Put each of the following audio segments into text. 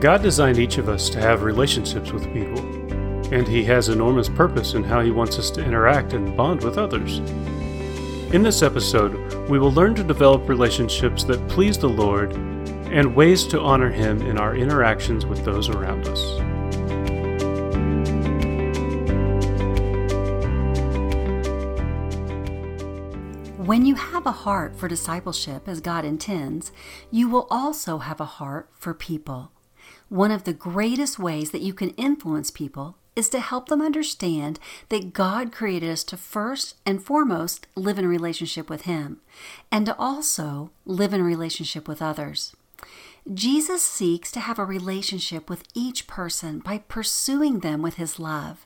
God designed each of us to have relationships with people, and He has enormous purpose in how He wants us to interact and bond with others. In this episode, we will learn to develop relationships that please the Lord and ways to honor Him in our interactions with those around us. When you have a heart for discipleship as God intends, you will also have a heart for people. One of the greatest ways that you can influence people is to help them understand that God created us to first and foremost live in relationship with Him and to also live in relationship with others. Jesus seeks to have a relationship with each person by pursuing them with His love.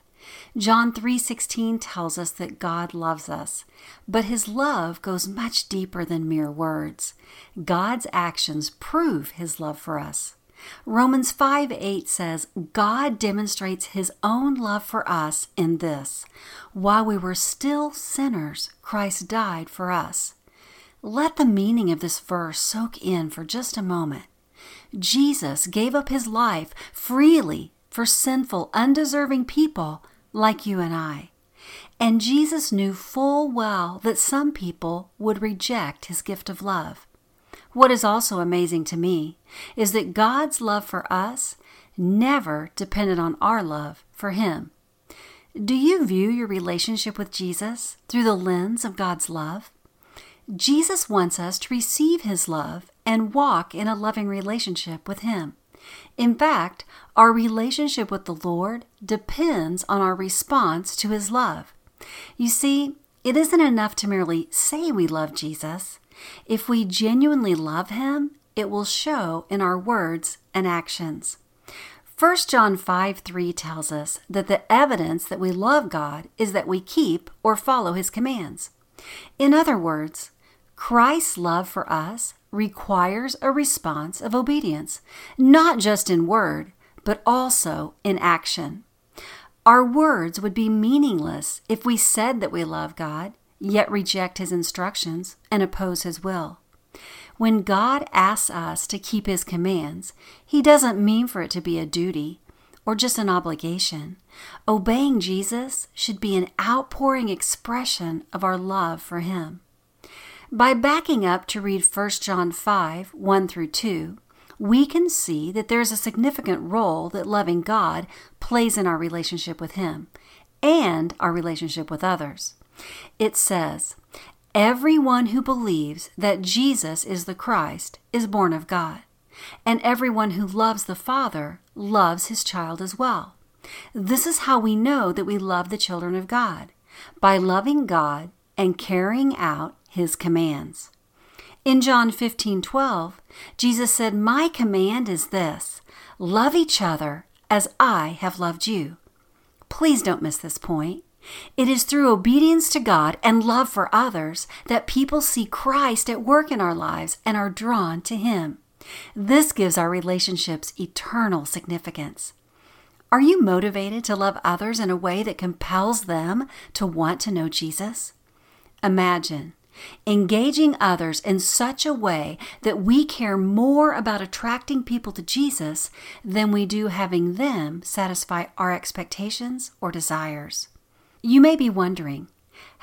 John 3:16 tells us that God loves us, but his love goes much deeper than mere words. God's actions prove his love for us. Romans 5 8 says, God demonstrates his own love for us in this while we were still sinners, Christ died for us. Let the meaning of this verse soak in for just a moment. Jesus gave up his life freely for sinful, undeserving people like you and I. And Jesus knew full well that some people would reject his gift of love. What is also amazing to me is that God's love for us never depended on our love for him. Do you view your relationship with Jesus through the lens of God's love? Jesus wants us to receive his love and walk in a loving relationship with him. In fact, our relationship with the Lord depends on our response to His love. You see, it isn't enough to merely say we love Jesus. If we genuinely love Him, it will show in our words and actions. 1 John 5 3 tells us that the evidence that we love God is that we keep or follow His commands. In other words, Christ's love for us requires a response of obedience, not just in word, but also in action. Our words would be meaningless if we said that we love God, yet reject His instructions and oppose His will. When God asks us to keep His commands, He doesn't mean for it to be a duty or just an obligation. Obeying Jesus should be an outpouring expression of our love for Him. By backing up to read 1 John 5 1 through 2, we can see that there's a significant role that loving God plays in our relationship with Him and our relationship with others. It says, Everyone who believes that Jesus is the Christ is born of God, and everyone who loves the Father loves his child as well. This is how we know that we love the children of God by loving God and carrying out his commands. In John 15:12, Jesus said, My command is this love each other as I have loved you. Please don't miss this point. It is through obedience to God and love for others that people see Christ at work in our lives and are drawn to Him. This gives our relationships eternal significance. Are you motivated to love others in a way that compels them to want to know Jesus? Imagine engaging others in such a way that we care more about attracting people to Jesus than we do having them satisfy our expectations or desires. You may be wondering,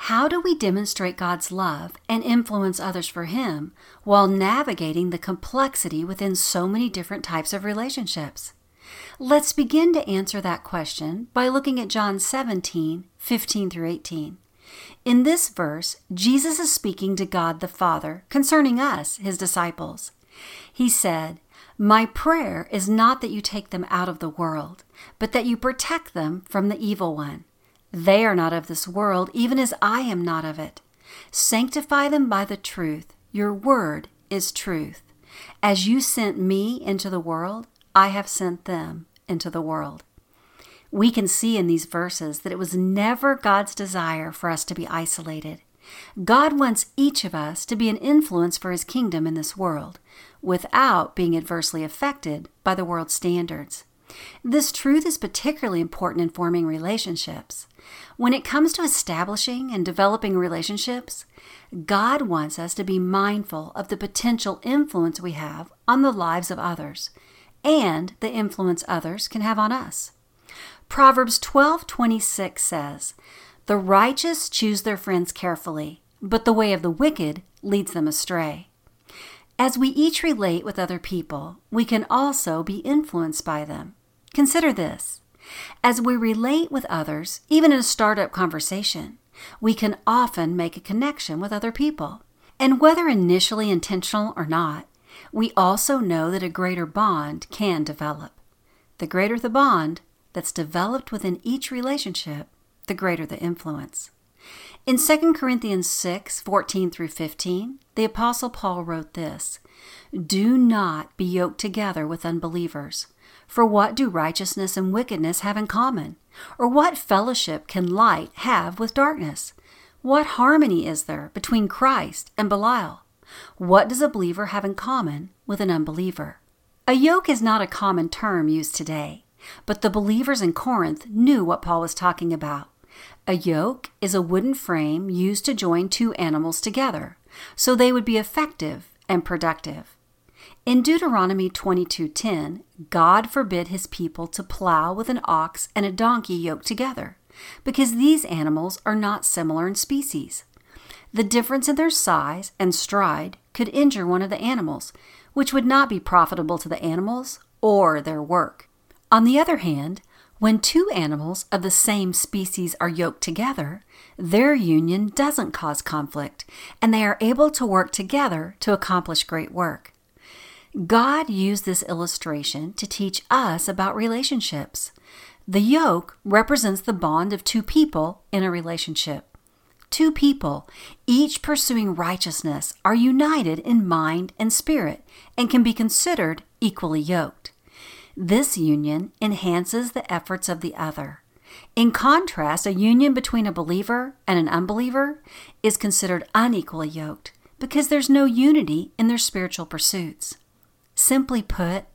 how do we demonstrate God's love and influence others for Him while navigating the complexity within so many different types of relationships? Let's begin to answer that question by looking at John 17 15 through 18. In this verse, Jesus is speaking to God the Father concerning us, his disciples. He said, My prayer is not that you take them out of the world, but that you protect them from the evil one. They are not of this world, even as I am not of it. Sanctify them by the truth. Your word is truth. As you sent me into the world, I have sent them into the world we can see in these verses that it was never God's desire for us to be isolated. God wants each of us to be an influence for His kingdom in this world without being adversely affected by the world's standards. This truth is particularly important in forming relationships. When it comes to establishing and developing relationships, God wants us to be mindful of the potential influence we have on the lives of others and the influence others can have on us. Proverbs 12:26 says, "The righteous choose their friends carefully, but the way of the wicked leads them astray." As we each relate with other people, we can also be influenced by them. Consider this. As we relate with others, even in a startup conversation, we can often make a connection with other people. And whether initially intentional or not, we also know that a greater bond can develop. The greater the bond that's developed within each relationship, the greater the influence. In 2 Corinthians 6 14 through 15, the Apostle Paul wrote this Do not be yoked together with unbelievers. For what do righteousness and wickedness have in common? Or what fellowship can light have with darkness? What harmony is there between Christ and Belial? What does a believer have in common with an unbeliever? A yoke is not a common term used today, but the believers in Corinth knew what Paul was talking about. A yoke is a wooden frame used to join two animals together, so they would be effective and productive. In Deuteronomy 22:10, God forbid his people to plow with an ox and a donkey yoked together, because these animals are not similar in species. The difference in their size and stride could injure one of the animals, which would not be profitable to the animals or their work. On the other hand, when two animals of the same species are yoked together, their union doesn't cause conflict, and they are able to work together to accomplish great work. God used this illustration to teach us about relationships. The yoke represents the bond of two people in a relationship. Two people, each pursuing righteousness, are united in mind and spirit and can be considered equally yoked. This union enhances the efforts of the other. In contrast, a union between a believer and an unbeliever is considered unequally yoked because there's no unity in their spiritual pursuits. Simply put,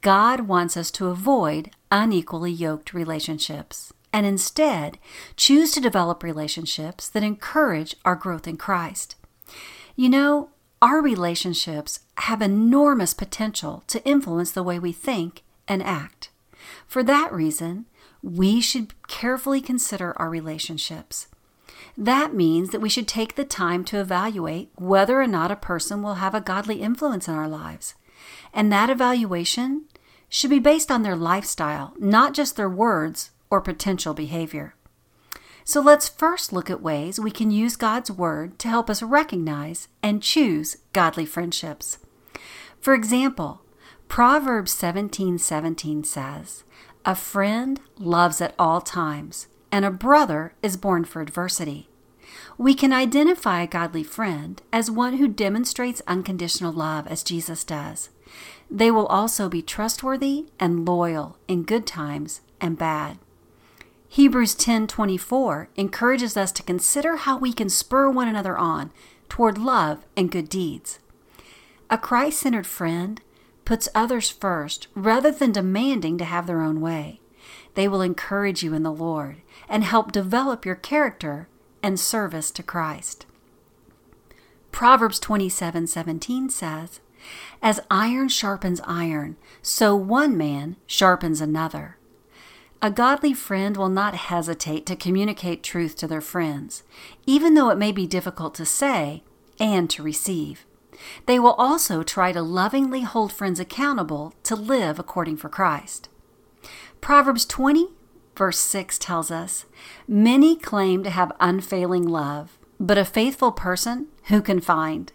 God wants us to avoid unequally yoked relationships and instead choose to develop relationships that encourage our growth in Christ. You know, our relationships have enormous potential to influence the way we think and act. For that reason, we should carefully consider our relationships. That means that we should take the time to evaluate whether or not a person will have a godly influence in our lives. And that evaluation should be based on their lifestyle, not just their words or potential behavior. So let's first look at ways we can use God's Word to help us recognize and choose godly friendships. For example, Proverbs 17:17 17 says, "A friend loves at all times, and a brother is born for adversity." We can identify a godly friend as one who demonstrates unconditional love as Jesus does. They will also be trustworthy and loyal in good times and bad. Hebrews 10:24 encourages us to consider how we can spur one another on toward love and good deeds. A Christ-centered friend puts others first rather than demanding to have their own way. They will encourage you in the Lord and help develop your character and service to Christ. Proverbs 27:17 says, "As iron sharpens iron, so one man sharpens another." A godly friend will not hesitate to communicate truth to their friends, even though it may be difficult to say and to receive. They will also try to lovingly hold friends accountable to live according for Christ. Proverbs 20, verse 6 tells us Many claim to have unfailing love, but a faithful person who can find?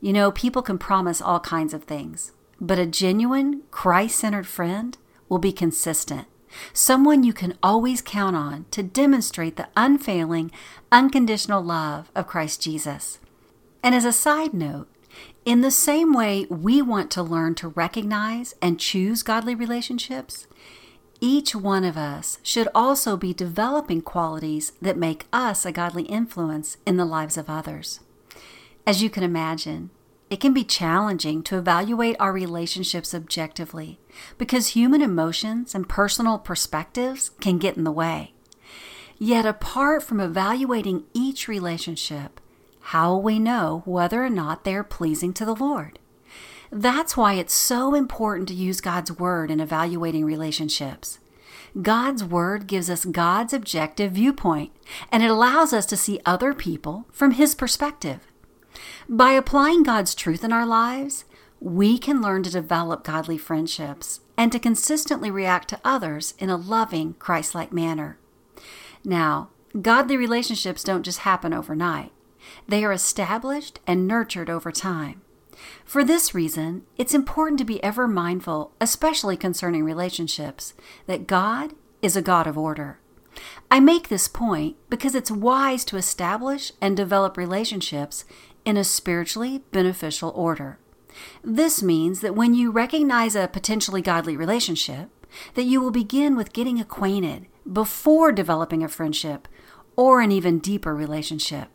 You know, people can promise all kinds of things, but a genuine, Christ centered friend will be consistent someone you can always count on to demonstrate the unfailing, unconditional love of Christ Jesus. And as a side note, in the same way we want to learn to recognize and choose godly relationships, each one of us should also be developing qualities that make us a godly influence in the lives of others. As you can imagine, it can be challenging to evaluate our relationships objectively because human emotions and personal perspectives can get in the way. Yet, apart from evaluating each relationship, how will we know whether or not they are pleasing to the Lord? That's why it's so important to use God's Word in evaluating relationships. God's Word gives us God's objective viewpoint, and it allows us to see other people from His perspective. By applying God's truth in our lives, we can learn to develop godly friendships and to consistently react to others in a loving, Christ like manner. Now, godly relationships don't just happen overnight, they are established and nurtured over time. For this reason, it's important to be ever mindful, especially concerning relationships, that God is a God of order. I make this point because it's wise to establish and develop relationships in a spiritually beneficial order. This means that when you recognize a potentially godly relationship, that you will begin with getting acquainted before developing a friendship or an even deeper relationship,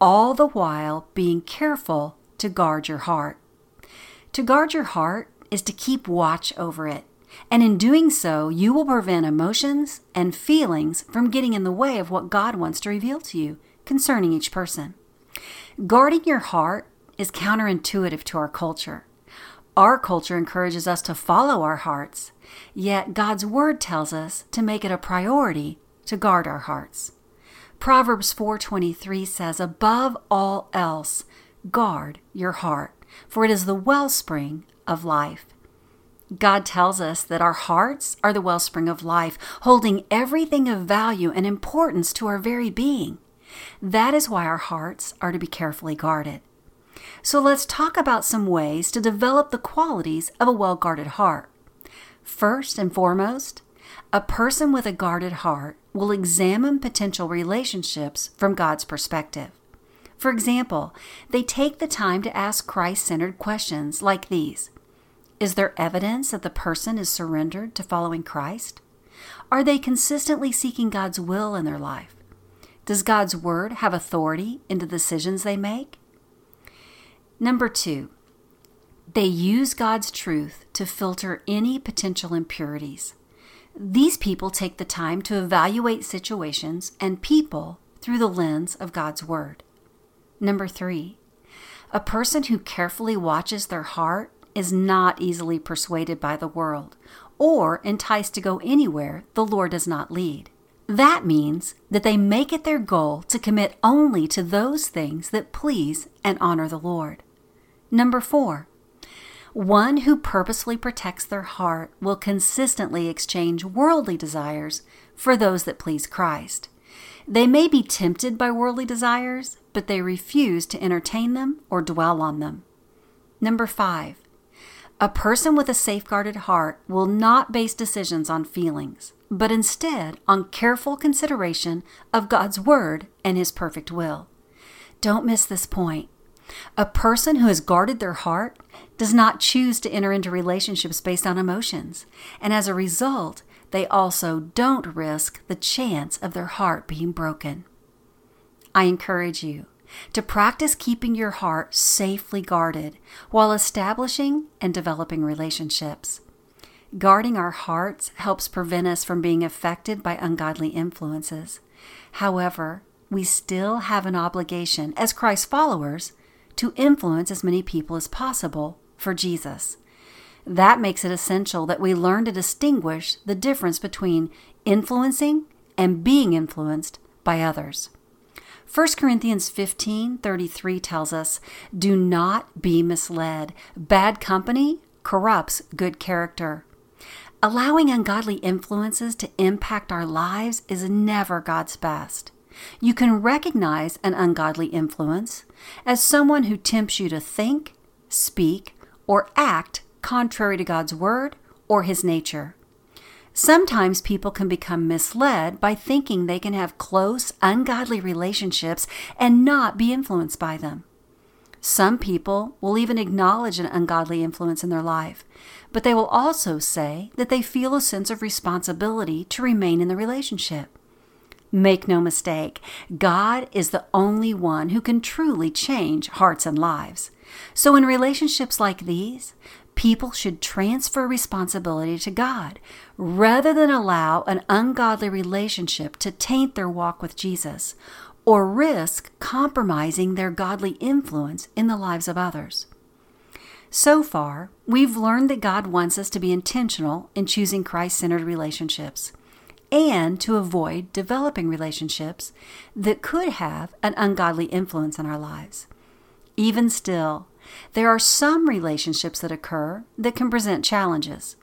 all the while being careful to guard your heart. To guard your heart is to keep watch over it, and in doing so, you will prevent emotions and feelings from getting in the way of what God wants to reveal to you concerning each person. Guarding your heart is counterintuitive to our culture. Our culture encourages us to follow our hearts, yet God's Word tells us to make it a priority to guard our hearts. Proverbs 4:23 says, "Above all else, guard your heart, for it is the wellspring of life." God tells us that our hearts are the wellspring of life, holding everything of value and importance to our very being. That is why our hearts are to be carefully guarded. So let's talk about some ways to develop the qualities of a well guarded heart. First and foremost, a person with a guarded heart will examine potential relationships from God's perspective. For example, they take the time to ask Christ centered questions like these Is there evidence that the person is surrendered to following Christ? Are they consistently seeking God's will in their life? Does God's word have authority in the decisions they make? Number two, they use God's truth to filter any potential impurities. These people take the time to evaluate situations and people through the lens of God's Word. Number three, a person who carefully watches their heart is not easily persuaded by the world or enticed to go anywhere the Lord does not lead. That means that they make it their goal to commit only to those things that please and honor the Lord. Number four, one who purposely protects their heart will consistently exchange worldly desires for those that please Christ. They may be tempted by worldly desires, but they refuse to entertain them or dwell on them. Number five, a person with a safeguarded heart will not base decisions on feelings, but instead on careful consideration of God's Word and His perfect will. Don't miss this point. A person who has guarded their heart does not choose to enter into relationships based on emotions, and as a result, they also don't risk the chance of their heart being broken. I encourage you to practice keeping your heart safely guarded while establishing and developing relationships. Guarding our hearts helps prevent us from being affected by ungodly influences. However, we still have an obligation as Christ followers to influence as many people as possible for Jesus. That makes it essential that we learn to distinguish the difference between influencing and being influenced by others. 1 Corinthians 15:33 tells us, "Do not be misled. Bad company corrupts good character." Allowing ungodly influences to impact our lives is never God's best. You can recognize an ungodly influence as someone who tempts you to think, speak, or act contrary to God's word or his nature. Sometimes people can become misled by thinking they can have close, ungodly relationships and not be influenced by them. Some people will even acknowledge an ungodly influence in their life, but they will also say that they feel a sense of responsibility to remain in the relationship. Make no mistake, God is the only one who can truly change hearts and lives. So, in relationships like these, people should transfer responsibility to God rather than allow an ungodly relationship to taint their walk with Jesus or risk compromising their godly influence in the lives of others. So far, we've learned that God wants us to be intentional in choosing Christ centered relationships and to avoid developing relationships that could have an ungodly influence in our lives. Even still, there are some relationships that occur that can present challenges.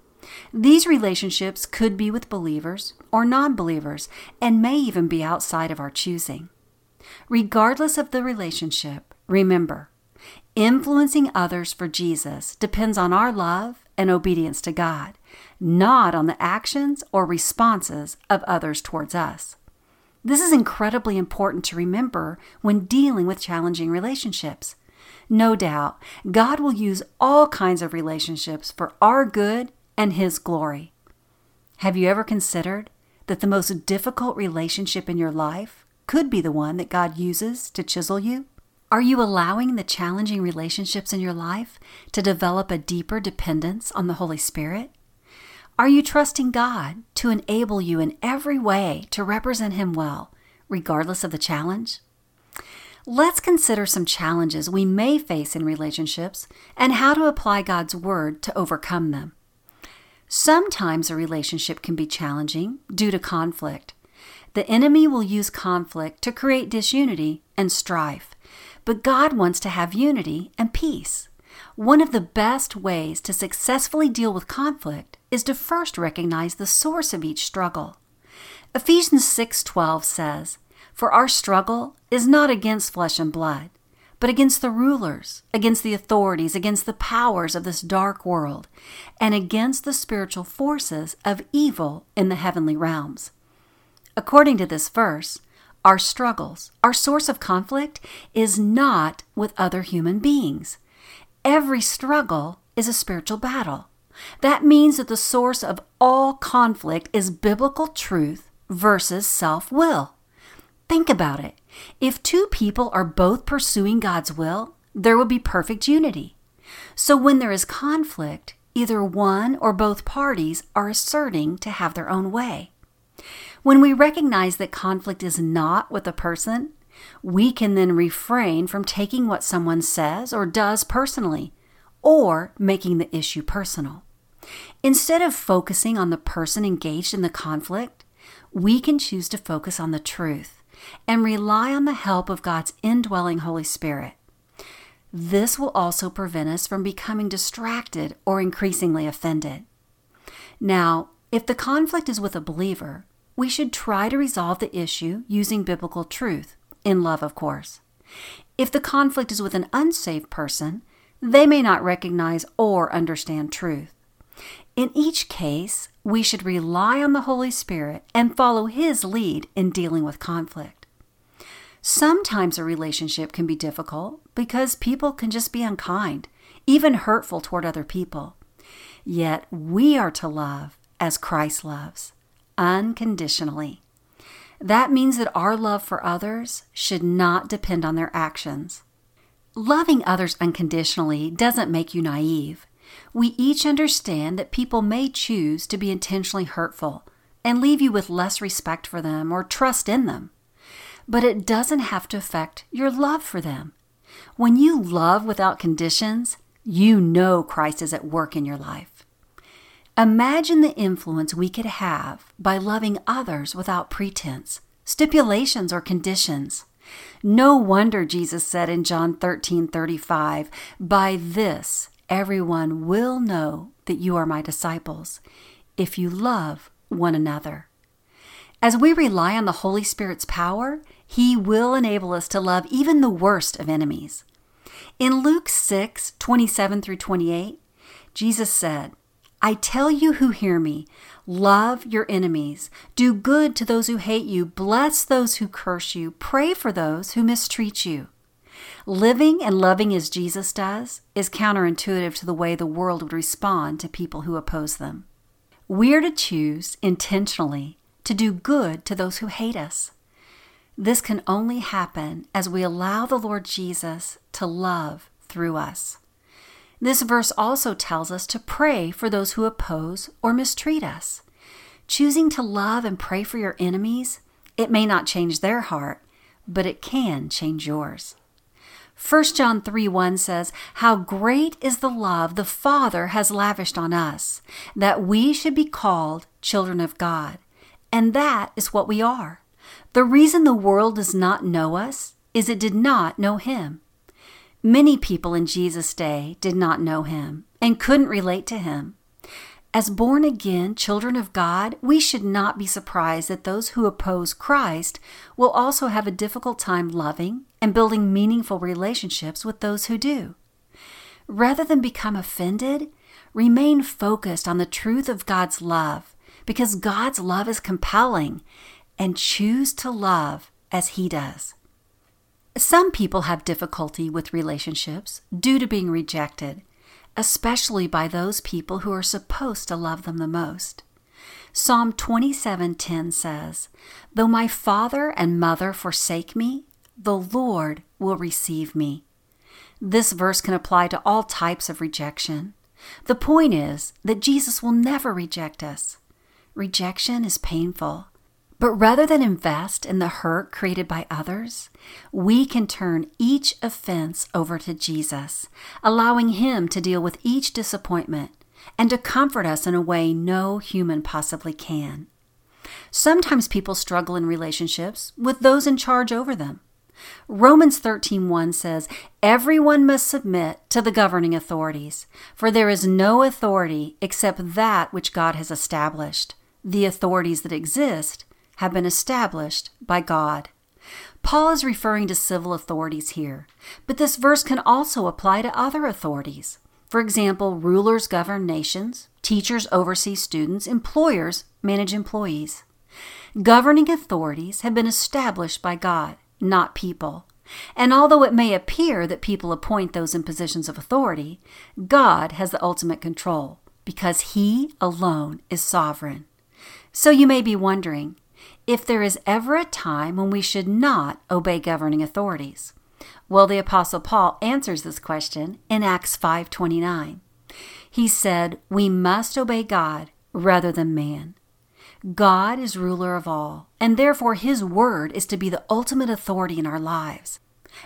These relationships could be with believers or non believers and may even be outside of our choosing. Regardless of the relationship, remember, influencing others for Jesus depends on our love and obedience to God, not on the actions or responses of others towards us. This is incredibly important to remember when dealing with challenging relationships. No doubt, God will use all kinds of relationships for our good and His glory. Have you ever considered that the most difficult relationship in your life could be the one that God uses to chisel you? Are you allowing the challenging relationships in your life to develop a deeper dependence on the Holy Spirit? Are you trusting God to enable you in every way to represent Him well, regardless of the challenge? Let's consider some challenges we may face in relationships and how to apply God's Word to overcome them. Sometimes a relationship can be challenging due to conflict. The enemy will use conflict to create disunity and strife, but God wants to have unity and peace. One of the best ways to successfully deal with conflict is to first recognize the source of each struggle. Ephesians 6:12 says, "For our struggle is not against flesh and blood, but against the rulers, against the authorities, against the powers of this dark world, and against the spiritual forces of evil in the heavenly realms. According to this verse, our struggles, our source of conflict, is not with other human beings. Every struggle is a spiritual battle. That means that the source of all conflict is biblical truth versus self will. Think about it. If two people are both pursuing God's will, there will be perfect unity. So when there is conflict, either one or both parties are asserting to have their own way. When we recognize that conflict is not with a person, we can then refrain from taking what someone says or does personally or making the issue personal. Instead of focusing on the person engaged in the conflict, we can choose to focus on the truth and rely on the help of God's indwelling Holy Spirit. This will also prevent us from becoming distracted or increasingly offended. Now, if the conflict is with a believer, we should try to resolve the issue using biblical truth, in love, of course. If the conflict is with an unsaved person, they may not recognize or understand truth. In each case, we should rely on the Holy Spirit and follow His lead in dealing with conflict. Sometimes a relationship can be difficult because people can just be unkind, even hurtful toward other people. Yet we are to love as Christ loves, unconditionally. That means that our love for others should not depend on their actions. Loving others unconditionally doesn't make you naive. We each understand that people may choose to be intentionally hurtful and leave you with less respect for them or trust in them. But it doesn't have to affect your love for them. When you love without conditions, you know Christ is at work in your life. Imagine the influence we could have by loving others without pretense, stipulations, or conditions. No wonder Jesus said in John 13 35, By this everyone will know that you are my disciples if you love one another. As we rely on the Holy Spirit's power, He will enable us to love even the worst of enemies. In Luke 6 27 through 28, Jesus said, I tell you who hear me, love your enemies, do good to those who hate you, bless those who curse you, pray for those who mistreat you. Living and loving as Jesus does is counterintuitive to the way the world would respond to people who oppose them. We're to choose intentionally to do good to those who hate us. This can only happen as we allow the Lord Jesus to love through us. This verse also tells us to pray for those who oppose or mistreat us. Choosing to love and pray for your enemies, it may not change their heart, but it can change yours. 1 John 3 1 says, How great is the love the Father has lavished on us, that we should be called children of God. And that is what we are. The reason the world does not know us is it did not know Him. Many people in Jesus' day did not know Him and couldn't relate to Him. As born again children of God, we should not be surprised that those who oppose Christ will also have a difficult time loving and building meaningful relationships with those who do. Rather than become offended, remain focused on the truth of God's love because God's love is compelling and choose to love as He does. Some people have difficulty with relationships due to being rejected especially by those people who are supposed to love them the most. Psalm 27:10 says, "Though my father and mother forsake me, the Lord will receive me." This verse can apply to all types of rejection. The point is that Jesus will never reject us. Rejection is painful, but rather than invest in the hurt created by others, we can turn each offense over to Jesus, allowing Him to deal with each disappointment and to comfort us in a way no human possibly can. Sometimes people struggle in relationships with those in charge over them. Romans 13:1 says, "Everyone must submit to the governing authorities, for there is no authority except that which God has established. The authorities that exist have been established by God. Paul is referring to civil authorities here, but this verse can also apply to other authorities. For example, rulers govern nations, teachers oversee students, employers manage employees. Governing authorities have been established by God, not people. And although it may appear that people appoint those in positions of authority, God has the ultimate control because He alone is sovereign. So you may be wondering if there is ever a time when we should not obey governing authorities. Well, the apostle Paul answers this question in Acts 5:29. He said, "We must obey God rather than man." God is ruler of all, and therefore his word is to be the ultimate authority in our lives.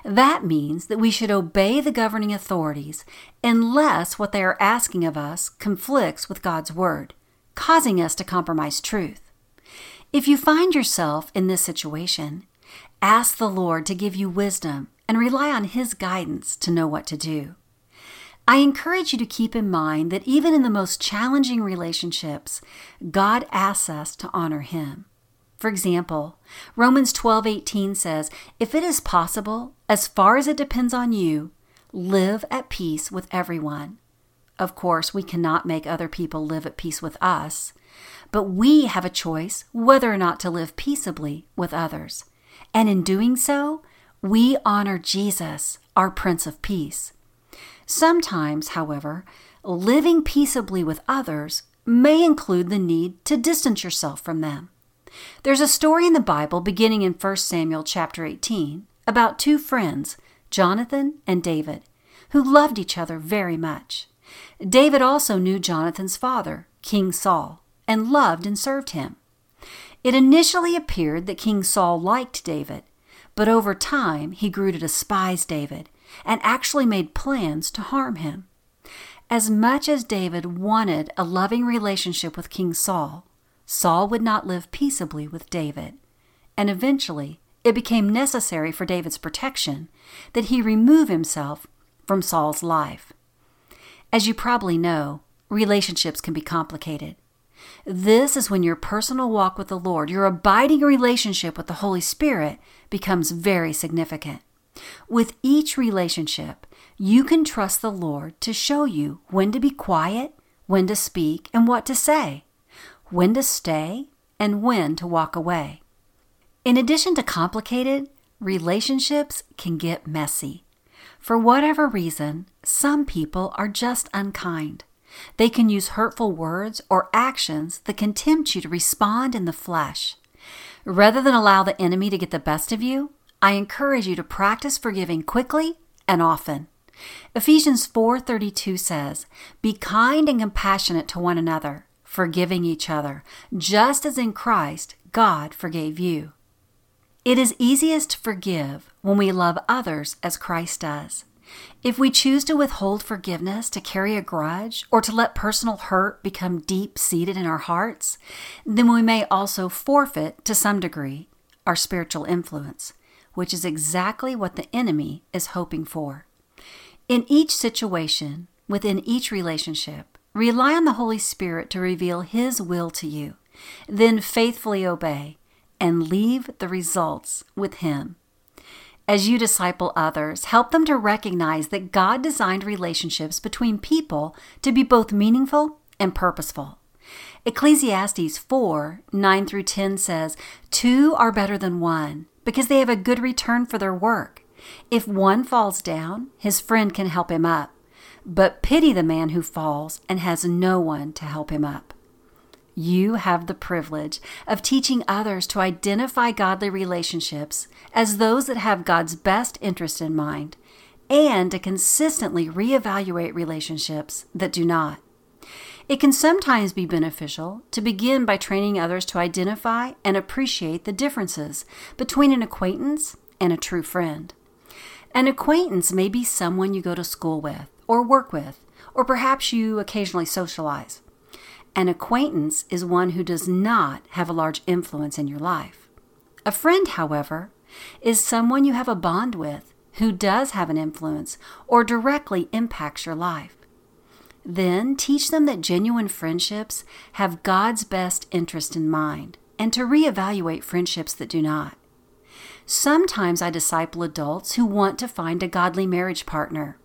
That means that we should obey the governing authorities unless what they are asking of us conflicts with God's word, causing us to compromise truth. If you find yourself in this situation, ask the Lord to give you wisdom and rely on His guidance to know what to do. I encourage you to keep in mind that even in the most challenging relationships, God asks us to honor Him. For example, Romans 12:18 says, "If it is possible, as far as it depends on you, live at peace with everyone." Of course, we cannot make other people live at peace with us, but we have a choice whether or not to live peaceably with others. And in doing so, we honor Jesus, our Prince of Peace. Sometimes, however, living peaceably with others may include the need to distance yourself from them. There's a story in the Bible beginning in 1 Samuel chapter 18 about two friends, Jonathan and David, who loved each other very much. David also knew Jonathan's father, King Saul and loved and served him. It initially appeared that King Saul liked David, but over time he grew to despise David and actually made plans to harm him. As much as David wanted a loving relationship with King Saul, Saul would not live peaceably with David, and eventually it became necessary for David's protection that he remove himself from Saul's life. As you probably know, relationships can be complicated. This is when your personal walk with the Lord, your abiding relationship with the Holy Spirit, becomes very significant. With each relationship, you can trust the Lord to show you when to be quiet, when to speak, and what to say, when to stay, and when to walk away. In addition to complicated, relationships can get messy. For whatever reason, some people are just unkind. They can use hurtful words or actions that can tempt you to respond in the flesh. Rather than allow the enemy to get the best of you, I encourage you to practice forgiving quickly and often. Ephesians 4:32 says, "Be kind and compassionate to one another, forgiving each other, just as in Christ God forgave you." It is easiest to forgive when we love others as Christ does. If we choose to withhold forgiveness, to carry a grudge, or to let personal hurt become deep seated in our hearts, then we may also forfeit, to some degree, our spiritual influence, which is exactly what the enemy is hoping for. In each situation, within each relationship, rely on the Holy Spirit to reveal His will to you, then faithfully obey and leave the results with Him. As you disciple others, help them to recognize that God designed relationships between people to be both meaningful and purposeful. Ecclesiastes 4 9 through 10 says, Two are better than one, because they have a good return for their work. If one falls down, his friend can help him up. But pity the man who falls and has no one to help him up. You have the privilege of teaching others to identify godly relationships as those that have God's best interest in mind and to consistently reevaluate relationships that do not. It can sometimes be beneficial to begin by training others to identify and appreciate the differences between an acquaintance and a true friend. An acquaintance may be someone you go to school with or work with, or perhaps you occasionally socialize. An acquaintance is one who does not have a large influence in your life. A friend, however, is someone you have a bond with who does have an influence or directly impacts your life. Then teach them that genuine friendships have God's best interest in mind and to reevaluate friendships that do not. Sometimes I disciple adults who want to find a godly marriage partner.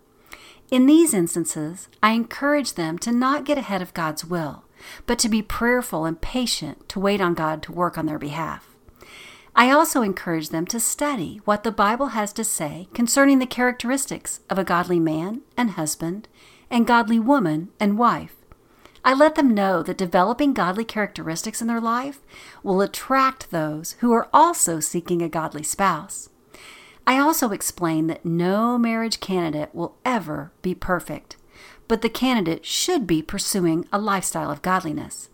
In these instances, I encourage them to not get ahead of God's will but to be prayerful and patient to wait on God to work on their behalf. I also encourage them to study what the Bible has to say concerning the characteristics of a godly man and husband, and godly woman and wife. I let them know that developing godly characteristics in their life will attract those who are also seeking a godly spouse. I also explain that no marriage candidate will ever be perfect but the candidate should be pursuing a lifestyle of godliness.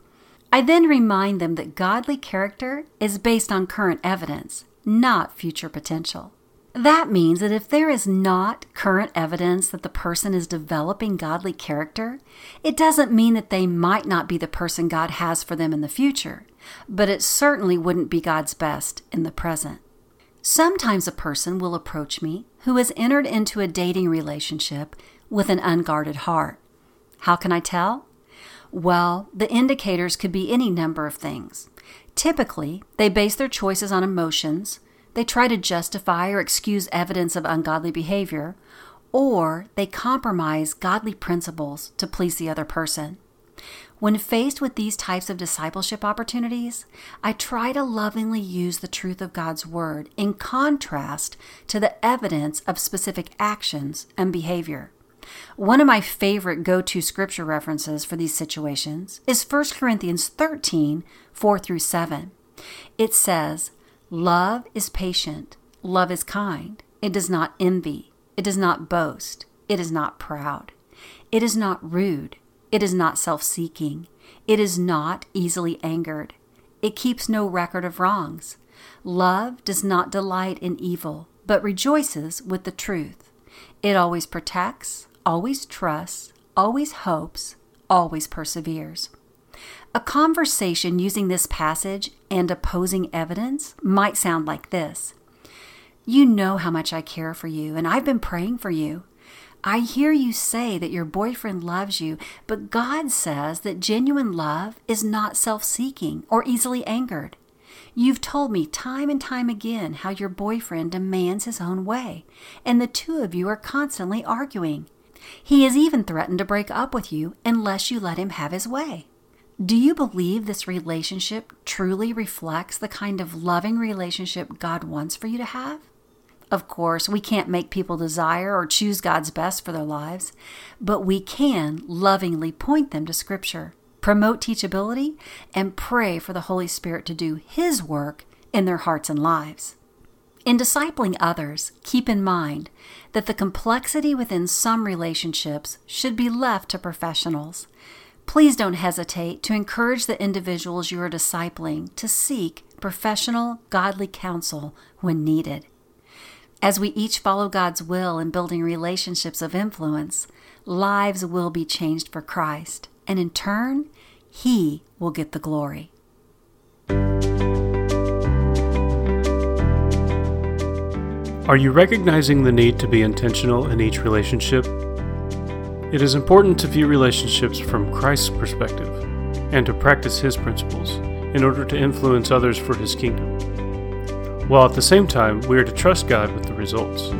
I then remind them that godly character is based on current evidence, not future potential. That means that if there is not current evidence that the person is developing godly character, it doesn't mean that they might not be the person God has for them in the future, but it certainly wouldn't be God's best in the present. Sometimes a person will approach me who has entered into a dating relationship with an unguarded heart. How can I tell? Well, the indicators could be any number of things. Typically, they base their choices on emotions, they try to justify or excuse evidence of ungodly behavior, or they compromise godly principles to please the other person. When faced with these types of discipleship opportunities, I try to lovingly use the truth of God's Word in contrast to the evidence of specific actions and behavior. One of my favorite go to scripture references for these situations is 1 Corinthians 13 4 through 7. It says, Love is patient, love is kind, it does not envy, it does not boast, it is not proud, it is not rude, it is not self seeking, it is not easily angered, it keeps no record of wrongs. Love does not delight in evil, but rejoices with the truth. It always protects, always trusts, always hopes, always perseveres. A conversation using this passage and opposing evidence might sound like this You know how much I care for you, and I've been praying for you. I hear you say that your boyfriend loves you, but God says that genuine love is not self seeking or easily angered. You've told me time and time again how your boyfriend demands his own way, and the two of you are constantly arguing. He has even threatened to break up with you unless you let him have his way. Do you believe this relationship truly reflects the kind of loving relationship God wants for you to have? Of course, we can't make people desire or choose God's best for their lives, but we can lovingly point them to Scripture, promote teachability, and pray for the Holy Spirit to do His work in their hearts and lives. In discipling others, keep in mind that the complexity within some relationships should be left to professionals. Please don't hesitate to encourage the individuals you are discipling to seek professional, godly counsel when needed. As we each follow God's will in building relationships of influence, lives will be changed for Christ, and in turn, He will get the glory. Are you recognizing the need to be intentional in each relationship? It is important to view relationships from Christ's perspective and to practice His principles in order to influence others for His kingdom, while at the same time we are to trust God with the results.